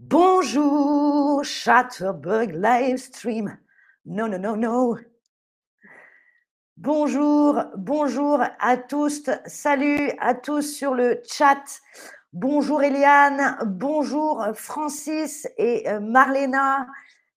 Bonjour, Chatterbug Livestream. Non, non, non, non. Bonjour, bonjour à tous. Salut à tous sur le chat. Bonjour Eliane, bonjour Francis et euh, Marlena.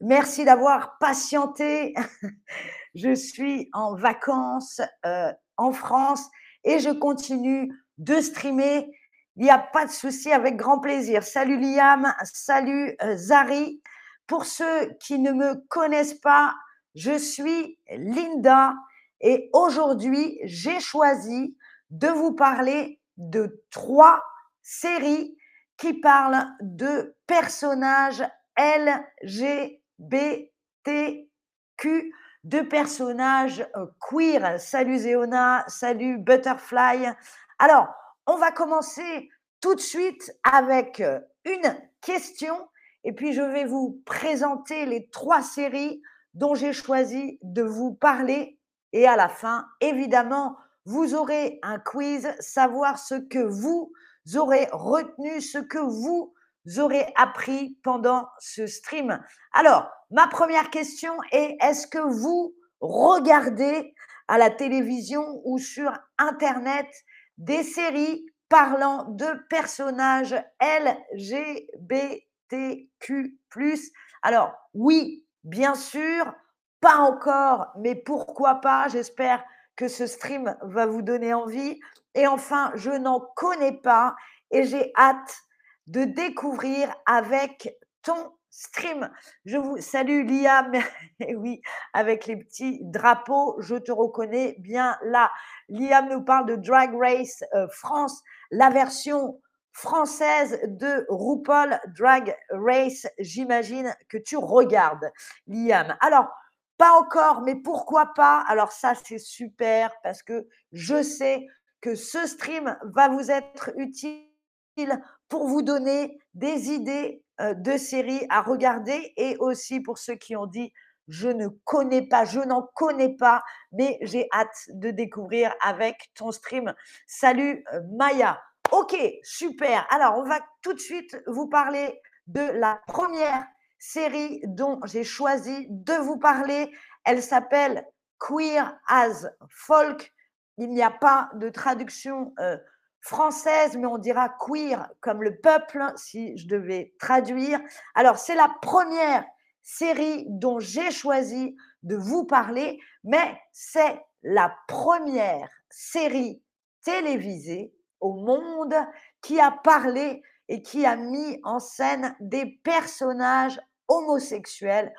Merci d'avoir patienté. Je suis en vacances euh, en France et je continue de streamer il n'y a pas de souci, avec grand plaisir. Salut Liam, salut euh, Zari. Pour ceux qui ne me connaissent pas, je suis Linda et aujourd'hui, j'ai choisi de vous parler de trois séries qui parlent de personnages LGBTQ, de personnages euh, queer. Salut Zéona, salut Butterfly. Alors, on va commencer tout de suite avec euh, une question et puis je vais vous présenter les trois séries dont j'ai choisi de vous parler. Et à la fin, évidemment, vous aurez un quiz, savoir ce que vous aurez retenu, ce que vous aurez appris pendant ce stream. Alors, ma première question est, est-ce que vous regardez à la télévision ou sur Internet des séries parlant de personnages LGBTQ. Alors, oui, bien sûr, pas encore, mais pourquoi pas? J'espère que ce stream va vous donner envie. Et enfin, je n'en connais pas et j'ai hâte de découvrir avec ton stream. Je vous salue Liam, oui, avec les petits drapeaux, je te reconnais bien là. Liam nous parle de Drag Race euh, France, la version française de RuPaul Drag Race. J'imagine que tu regardes, Liam. Alors, pas encore, mais pourquoi pas? Alors ça, c'est super parce que je sais que ce stream va vous être utile pour vous donner des idées de séries à regarder et aussi pour ceux qui ont dit je ne connais pas, je n'en connais pas, mais j'ai hâte de découvrir avec ton stream. Salut euh, Maya. Ok, super. Alors, on va tout de suite vous parler de la première série dont j'ai choisi de vous parler. Elle s'appelle Queer as Folk. Il n'y a pas de traduction euh, française, mais on dira queer comme le peuple, si je devais traduire. Alors, c'est la première série dont j'ai choisi de vous parler, mais c'est la première série télévisée au monde qui a parlé et qui a mis en scène des personnages homosexuels.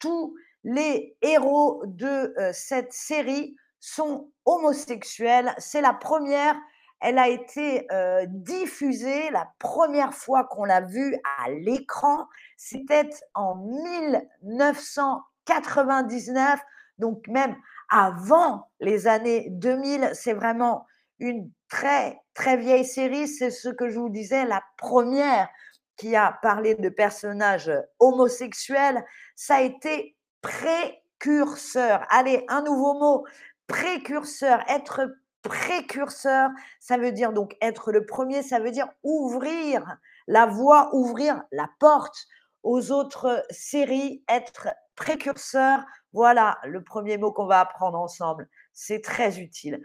Tous les héros de euh, cette série sont homosexuels. C'est la première elle a été euh, diffusée la première fois qu'on l'a vue à l'écran. C'était en 1999, donc même avant les années 2000. C'est vraiment une très, très vieille série. C'est ce que je vous disais, la première qui a parlé de personnages homosexuels. Ça a été précurseur. Allez, un nouveau mot. Précurseur, être précurseur, ça veut dire donc être le premier, ça veut dire ouvrir la voie, ouvrir la porte aux autres séries, être précurseur. Voilà le premier mot qu'on va apprendre ensemble. C'est très utile.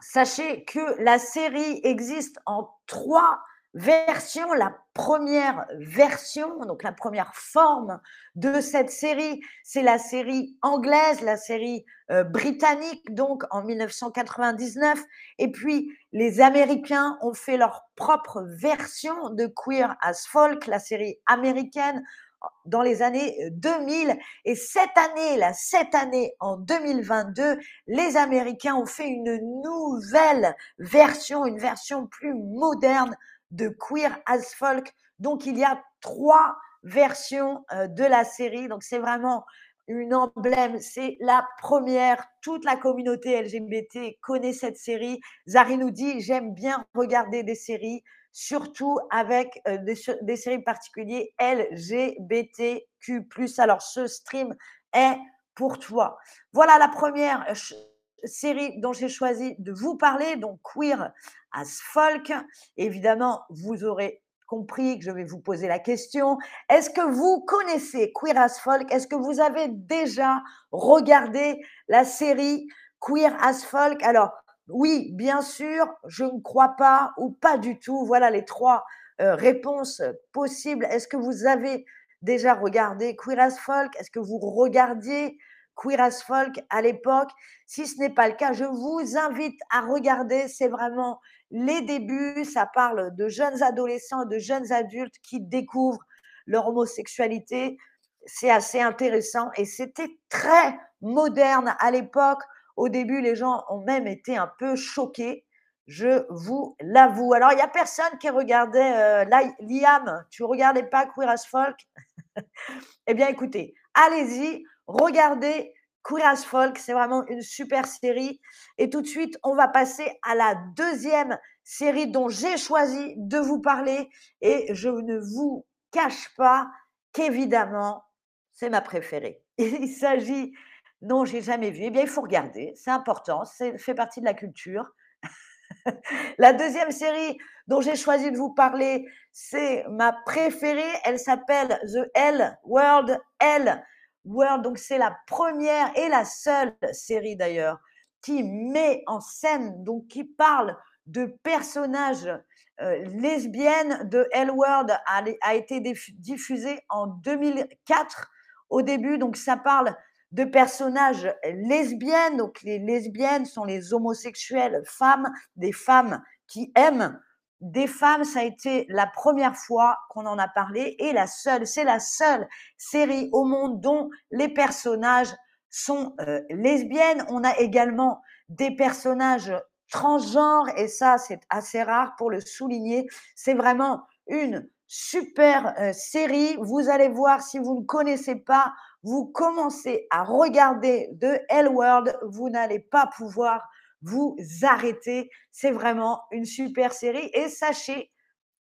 Sachez que la série existe en trois version, la première version, donc la première forme de cette série, c'est la série anglaise, la série euh, britannique, donc en 1999. Et puis, les Américains ont fait leur propre version de Queer as Folk, la série américaine, dans les années 2000. Et cette année, là, cette année, en 2022, les Américains ont fait une nouvelle version, une version plus moderne de Queer as Folk. Donc, il y a trois versions euh, de la série. Donc, c'est vraiment une emblème. C'est la première. Toute la communauté LGBT connaît cette série. Zari nous dit J'aime bien regarder des séries, surtout avec euh, des, des, séries particulières LGBTQ. Alors, ce stream est pour toi. Voilà la première série dont j'ai choisi de vous parler, donc Queer as Folk. Évidemment, vous aurez compris que je vais vous poser la question. Est-ce que vous connaissez Queer as Folk? Est-ce que vous avez déjà regardé la série Queer as Folk? Alors, oui, bien sûr, je ne crois pas ou pas du tout. Voilà les trois euh, réponses possibles. Est-ce que vous avez déjà regardé Queer as Folk? Est-ce que vous regardiez Queer as Folk à l'époque Si ce n'est pas le cas, je vous invite à regarder. C'est vraiment les débuts. Ça parle de jeunes adolescents, de jeunes adultes qui découvrent leur homosexualité. C'est assez intéressant et c'était très moderne à l'époque. Au début, les gens ont même été un peu choqués. Je vous l'avoue. Alors, il n'y a personne qui regardait euh, Liam. Tu regardais pas Queer as Folk? Eh bien, écoutez, allez-y, regardez as Folk. C'est vraiment une super série. Et tout de suite, on va passer à la deuxième série dont j'ai choisi de vous parler. Et je ne vous cache pas qu'évidemment, c'est ma préférée. Il s'agit non, j'ai jamais vu. Eh bien, il faut regarder. C'est important. Ça fait partie de la culture. la deuxième série dont j'ai choisi de vous parler, c'est ma préférée. Elle s'appelle The L World L World. Donc, c'est la première et la seule série d'ailleurs qui met en scène, donc qui parle de personnages euh, lesbiennes de L World a, a été diffusée en 2004 au début. Donc, ça parle de personnages lesbiennes. Donc, les lesbiennes sont les homosexuelles femmes, des femmes qui aiment des femmes. Ça a été la première fois qu'on en a parlé et la seule, c'est la seule série au monde dont les personnages sont euh, lesbiennes. On a également des personnages transgenres et ça, c'est assez rare pour le souligner. C'est vraiment une super euh, série. Vous allez voir si vous ne connaissez pas vous commencez à regarder de Hell World, vous n'allez pas pouvoir vous arrêter. C'est vraiment une super série. Et sachez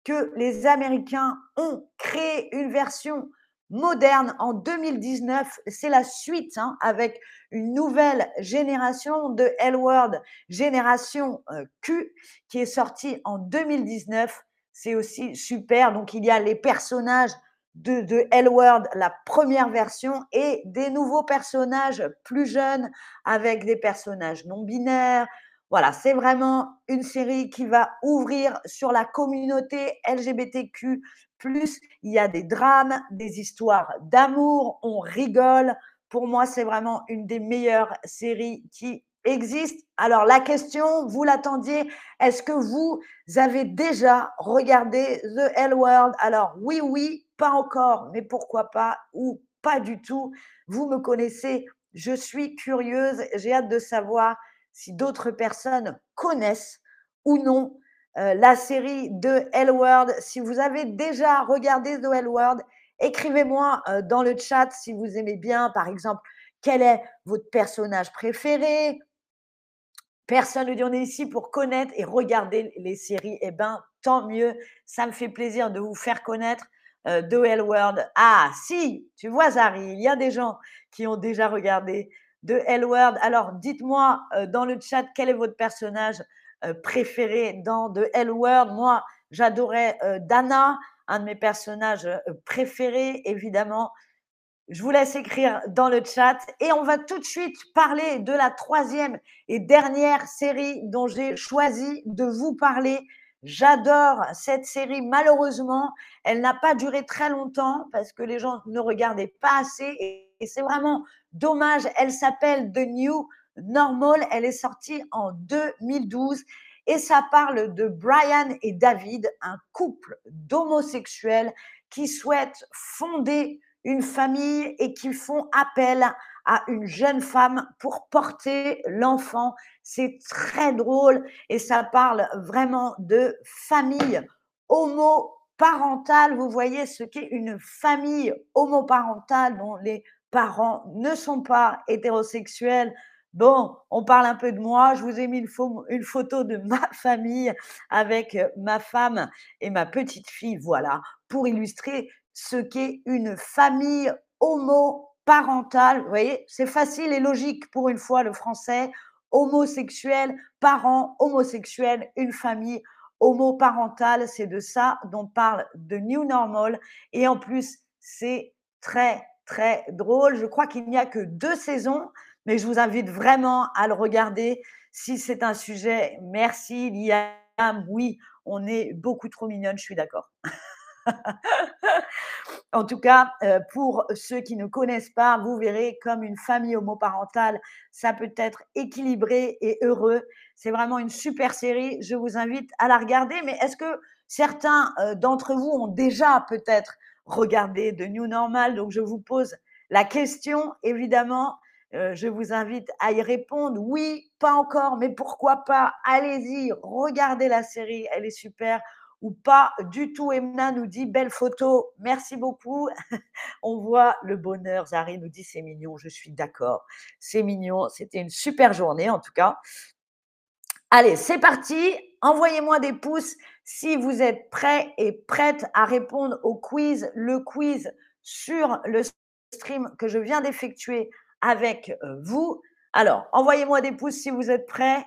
que les Américains ont créé une version moderne en 2019. C'est la suite hein, avec une nouvelle génération de Hell World, génération euh, Q, qui est sortie en 2019. C'est aussi super. Donc, il y a les personnages de, de World, la première version, et des nouveaux personnages plus jeunes avec des personnages non binaires. Voilà, c'est vraiment une série qui va ouvrir sur la communauté LGBTQ. Il y a des drames, des histoires d'amour, on rigole. Pour moi, c'est vraiment une des meilleures séries qui existe. Alors la question, vous l'attendiez, est-ce que vous avez déjà regardé The L Alors oui, oui, pas encore, mais pourquoi pas ou pas du tout. Vous me connaissez, je suis curieuse, j'ai hâte de savoir si d'autres personnes connaissent ou non euh, la série de L World. Si vous avez déjà regardé The L écrivez-moi euh, dans le chat si vous aimez bien, par exemple, quel est votre personnage préféré Personne ne dit on est ici pour connaître et regarder les séries. Eh bien, tant mieux. Ça me fait plaisir de vous faire connaître euh, The Hell World. Ah, si, tu vois, Zari, il y a des gens qui ont déjà regardé The Hell World. Alors, dites-moi euh, dans le chat quel est votre personnage euh, préféré dans The Hell World? Moi, j'adorais Dana, un de mes personnages préférés, évidemment. Je vous laisse écrire dans le chat et on va tout de suite parler de la troisième et dernière série dont j'ai choisi de vous parler. J'adore cette série. Malheureusement, elle n'a pas duré très longtemps parce que les gens ne regardaient pas assez et c'est vraiment dommage. Elle s'appelle The New Normal. Elle est sortie en 2012 et ça parle de Brian et David, un couple d'homosexuels qui souhaitent fonder une famille et qui font appel à une jeune femme pour porter l'enfant. C'est très drôle et ça parle vraiment de famille homoparentale. Vous voyez ce qu'est une famille homoparentale dont les parents ne sont pas hétérosexuels. Bon, on parle un peu de moi. Je vous ai mis une, photo de ma famille avec ma femme et ma petite fille, voilà, pour illustrer ce qu'est une famille homoparentale. Vous voyez, c'est facile et logique pour une fois le français. Homosexuel, parents homosexuels, une famille homoparental. C'est de ça dont parle The New Normal. Et en plus, c'est très, très drôle. Je crois qu'il n'y a que deux saisons, mais je vous invite vraiment à le regarder si c'est un sujet. Merci, Liam. Oui, on est beaucoup trop mignonne, je suis d'accord. en tout cas, euh, pour ceux qui ne connaissent pas, vous verrez comme une famille homoparentale, ça peut être équilibré et heureux. C'est vraiment une super série. Je vous invite à la regarder. Mais est-ce que certains euh, d'entre vous ont déjà peut-être regardé de New Normal? Donc, je vous pose la question, évidemment. Euh, je vous invite à y répondre. Oui, pas encore, mais pourquoi pas? Allez-y, regardez la série, elle est super ou pas du tout. Emna nous dit belle photo, merci beaucoup. On voit le bonheur. Zari nous dit c'est mignon, je suis d'accord. C'est mignon, c'était une super journée en tout cas. Allez, c'est parti. Envoyez-moi des pouces si vous êtes prêts et prêtes à répondre au quiz. Le quiz sur le stream que je viens d'effectuer avec euh, vous. Alors, envoyez-moi des pouces si vous êtes prêts.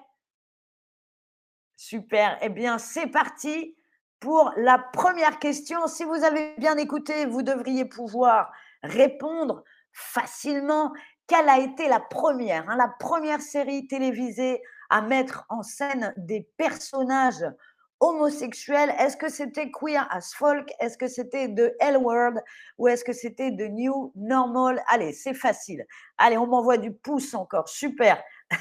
Super. Eh bien, c'est parti pour la première question. Si vous avez bien écouté, vous devriez pouvoir répondre facilement. Quelle a été la première, hein, la première série télévisée à mettre en scène des personnages homosexuels Est-ce que c'était Queer as Folk? Est-ce que c'était The L Word? Ou est-ce que c'était The New Normal? Allez, c'est facile. Allez, on m'envoie du pouce encore. Super.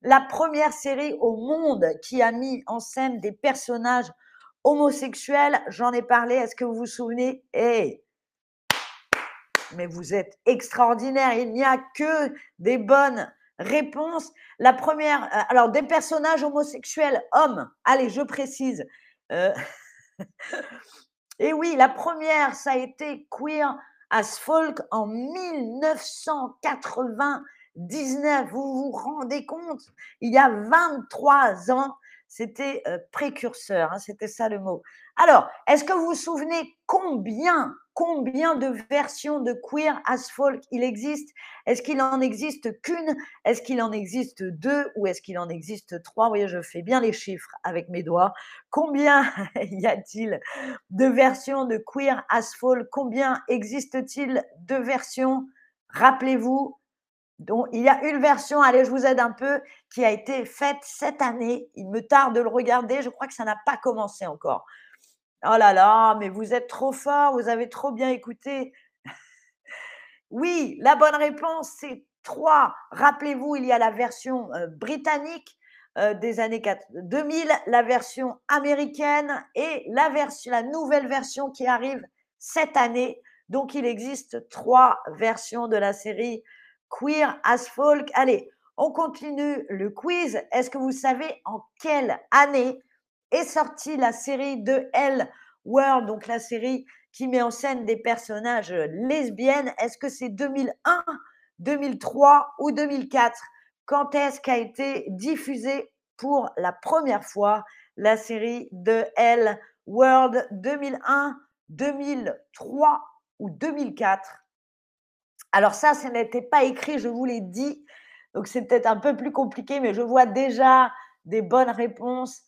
la première série au monde qui a mis en scène des personnages homosexuels, j'en ai parlé, est-ce que vous vous souvenez? Eh, mais vous êtes extraordinaire, il n'y a que des bonnes réponses. La première, euh, alors des personnages homosexuels, hommes, allez, je précise. Euh, et oui, la première, ça a été Queer as Folk en 1999. Vous vous rendez compte? Il y a 23 ans, c'était précurseur, hein, c'était ça le mot. Alors, est-ce que vous vous souvenez combien, combien de versions de Queer as Folk il existe? Est-ce qu'il en existe qu'une? Est-ce qu'il en existe deux Ou est-ce qu'il en existe trois? Vous voyez, je fais bien les chiffres avec mes doigts. Combien y a-t-il de versions de Queer as Folk Combien existe-t-il de versions? Rappelez-vous, donc, il y a une version, allez, je vous aide un peu, qui a été faite cette année. Il me tarde de le regarder. Je crois que ça n'a pas commencé encore. Oh là là, mais vous êtes trop fort, vous avez trop bien écouté. oui, la bonne réponse, c'est 3. Rappelez-vous, il y a la version euh, britannique euh, des années 2000, la version américaine et la nouvelle version qui arrive cette année. Donc, il existe trois versions de la série Queer as Folk. Allez, on continue le quiz. Est-ce que vous savez en quelle année est sortie la série de L World, donc la série qui met en scène des personnages lesbiennes? Est-ce que c'est 2001, 2003 ou 2004 Quand est-ce qu'a été diffusée pour la première fois la série de L World? 2001, 2003 ou 2004 alors ça, ce n'était pas écrit, je vous l'ai dit. Donc c'est peut-être un peu plus compliqué, mais je vois déjà des bonnes réponses.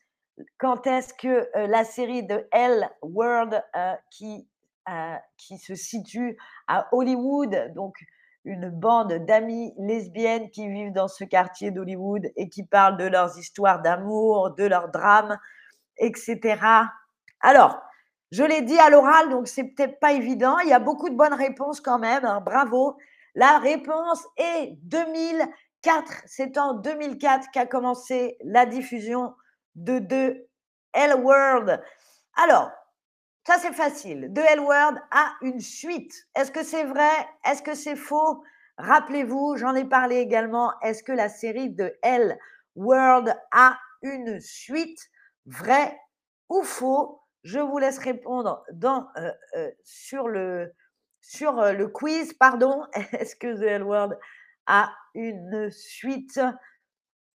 Quand est-ce que euh, la série de L World euh, qui, euh, qui se situe à Hollywood, donc une bande d'amis lesbiennes qui vivent dans ce quartier d'Hollywood et qui parlent de leurs histoires d'amour, de leurs drames, etc. Alors, je l'ai dit à l'oral, donc c'est peut-être pas évident. Il y a beaucoup de bonnes réponses quand même. Hein. bravo. La réponse est 2004. C'est en 2004 qu'a commencé la diffusion de The L World. Alors, ça c'est facile. The L World a une suite. Est-ce que c'est vrai? Est-ce que c'est faux? Rappelez-vous, j'en ai parlé également. Est-ce que la série de L World a une suite? Vrai ou faux? Je vous laisse répondre euh, euh, sur, le, sur euh, le quiz. Pardon, est-ce que The L Word a une suite?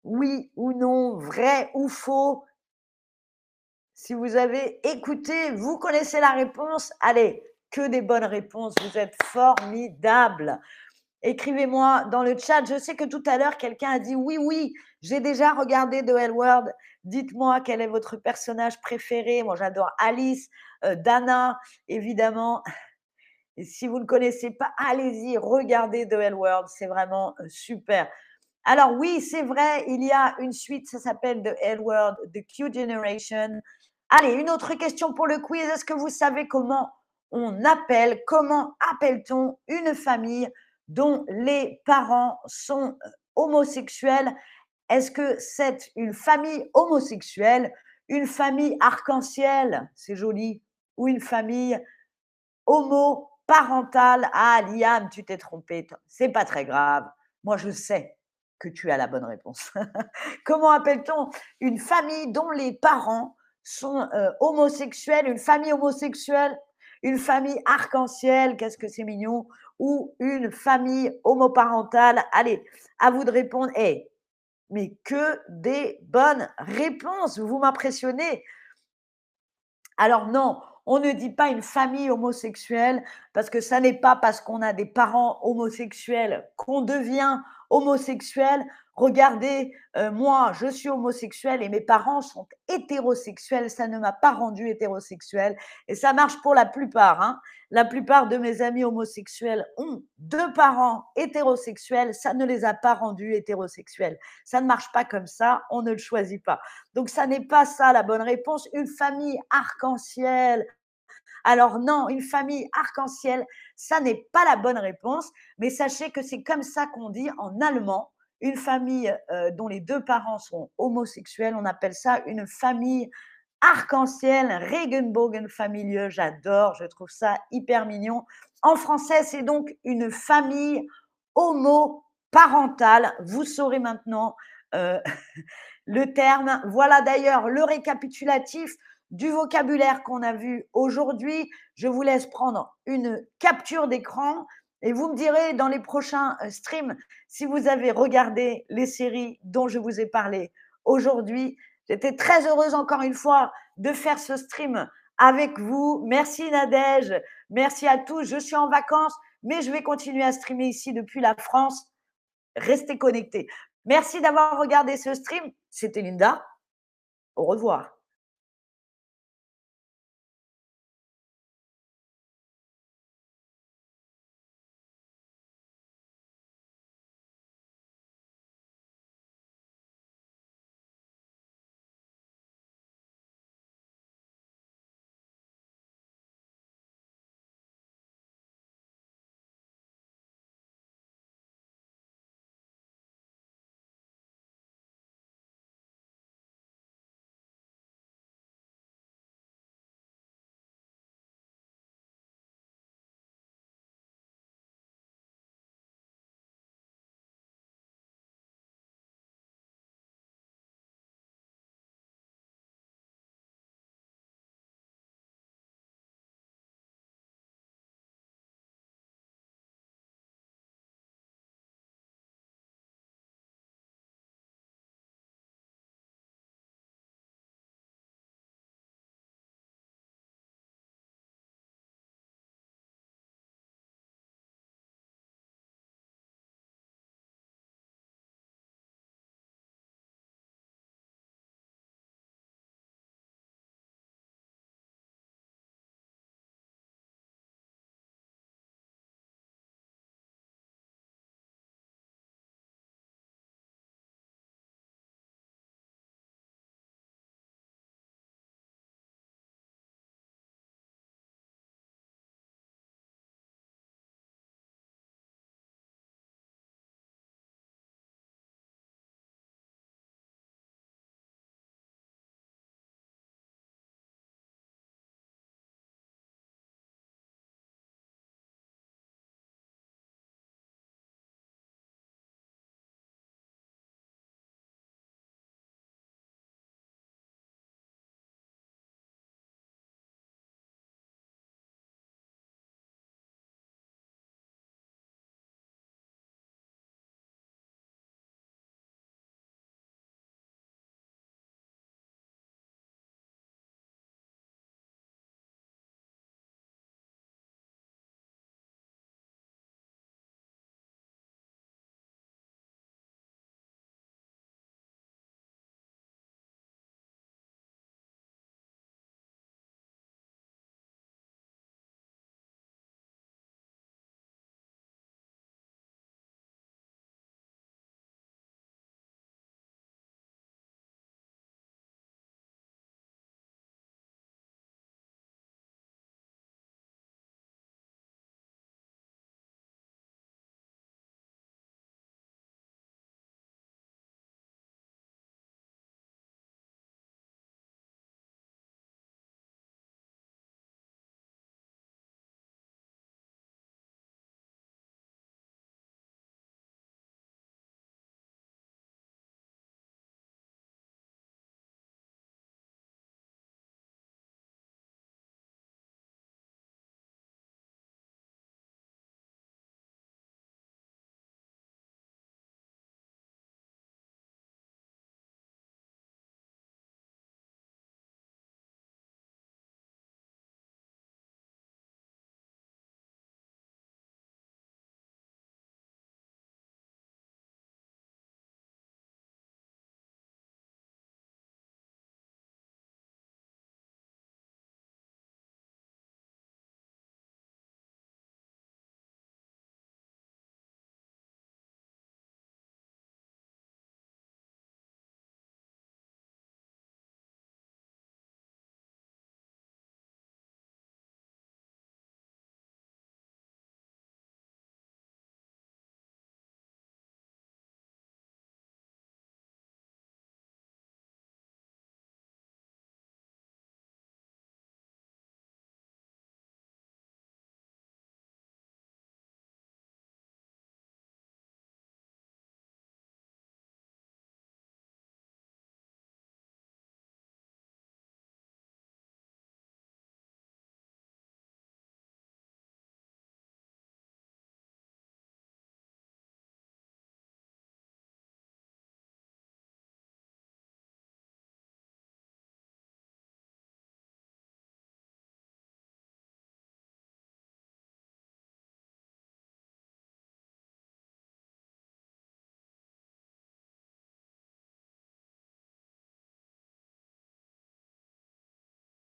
Oui ou non Vrai ou faux? Si vous avez écouté, vous connaissez la réponse. Allez, que des bonnes réponses. Vous êtes formidables. Écrivez-moi dans le chat. Je sais que tout à l'heure, quelqu'un a dit oui, oui, j'ai déjà regardé The L World. Dites-moi quel est votre personnage préféré. Moi, j'adore Alice, euh, Dana, évidemment. Si vous ne connaissez pas, allez-y, regardez The L World. C'est vraiment euh, super. Alors oui, c'est vrai, il y a une suite, ça s'appelle The L World, The Q Generation. Allez, une autre question pour le quiz. Est-ce que vous savez comment on appelle, comment appelle-t-on une famille dont les parents sont euh, homosexuels. Est-ce que c'est une famille homosexuelle, une famille arc-en-ciel, c'est joli, ou une famille homoparentale? Ah, Liam, tu t'es trompé. C'est pas très grave. Moi, je sais que tu as la bonne réponse. Comment appelle-t-on une famille dont les parents sont euh, homosexuels, une famille homosexuelle, une famille arc-en-ciel, qu'est-ce que c'est mignon, ou une famille homoparentale? Allez, à vous de répondre. Eh, mais que des bonnes réponses. Vous m'impressionnez. Alors non, on ne dit pas une famille homosexuelle parce que ça n'est pas parce qu'on a des parents homosexuels qu'on devient homosexuel. Regardez, euh, moi, je suis homosexuel et mes parents sont hétérosexuels. Ça ne m'a pas rendu hétérosexuel. Et ça marche pour la plupart. Hein. La plupart de mes amis homosexuels ont deux parents hétérosexuels. Ça ne les a pas rendus hétérosexuels. Ça ne marche pas comme ça. On ne le choisit pas. Donc, ça n'est pas ça la bonne réponse. Une famille arc-en-ciel, alors non, une famille arc-en-ciel, ça n'est pas la bonne réponse, mais sachez que c'est comme ça qu'on dit en allemand. Une famille euh, dont les deux parents sont homosexuels, on appelle ça une famille arc-en-ciel, Regenbogenfamilie, j'adore, je trouve ça hyper mignon. En français, c'est donc une famille homoparentale. Vous saurez maintenant euh, le terme. Voilà d'ailleurs le récapitulatif du vocabulaire qu'on a vu aujourd'hui. Je vous laisse prendre une capture d'écran et vous me direz dans les prochains euh, streams si vous avez regardé les séries dont je vous ai parlé aujourd'hui. J'étais très heureuse encore une fois de faire ce stream avec vous. Merci Nadège, merci à tous. Je suis en vacances, mais je vais continuer à streamer ici depuis la France. Restez connectés. Merci d'avoir regardé ce stream. C'était Linda. Au revoir.